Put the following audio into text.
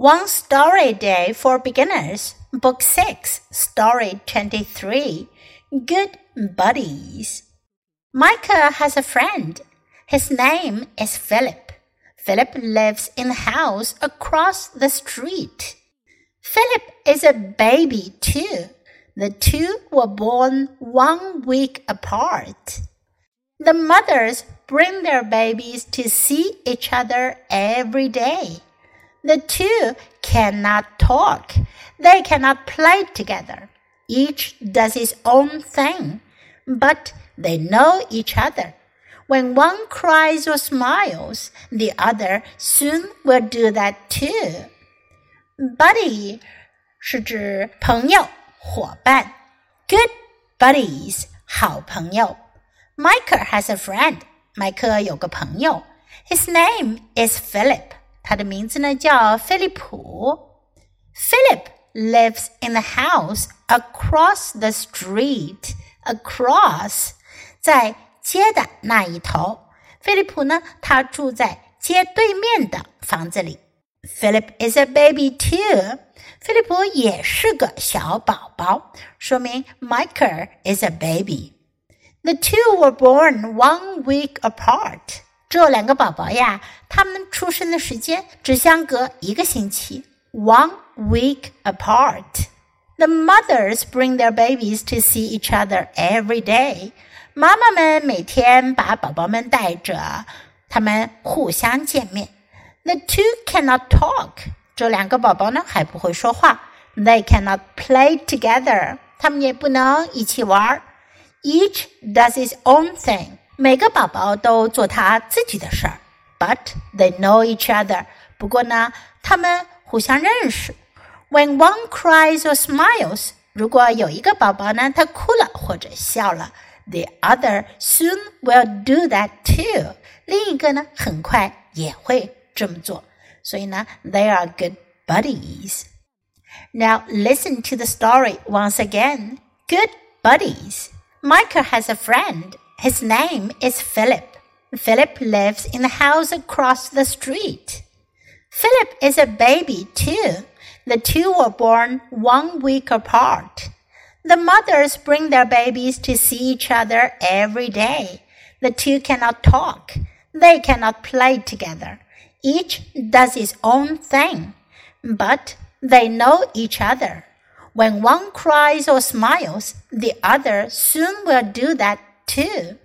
One Story Day for Beginners, Book 6, Story 23 Good Buddies. Michael has a friend. His name is Philip. Philip lives in the house across the street. Philip is a baby too. The two were born one week apart. The mothers bring their babies to see each other every day. The two cannot talk. They cannot play together. Each does his own thing, but they know each other. When one cries or smiles, the other soon will do that too. Buddy 是指朋友、伙伴，good buddies 好朋友。Micah has a friend，麦克有个朋友，His name is Philip。 他的名字呢叫菲利普。Philip lives in the house across the street. Across，在街的那一头。菲利普呢，他住在街对面的房子里。Philip is a baby too. 菲利普也是个小宝宝，说明 Micah is a baby. The two were born one week apart. 这两个宝宝呀，他们出生的时间只相隔一个星期，one week apart. The mothers bring their babies to see each other every day. 妈妈们每天把宝宝们带着，他们互相见面。The two cannot talk. 这两个宝宝呢还不会说话。They cannot play together. 他们也不能一起玩。Each does his own thing. 每个宝宝都做他自己的事儿，but they know each other。不过呢，他们互相认识。When one cries or smiles，如果有一个宝宝呢，他哭了或者笑了，the other soon will do that too。另一个呢，很快也会这么做。所以呢，they are good buddies。Now listen to the story once again. Good buddies. Micah has a friend. his name is Philip. Philip lives in the house across the street. Philip is a baby too. The two were born one week apart. The mothers bring their babies to see each other every day. The two cannot talk. They cannot play together. Each does his own thing. But they know each other. When one cries or smiles, the other soon will do that too.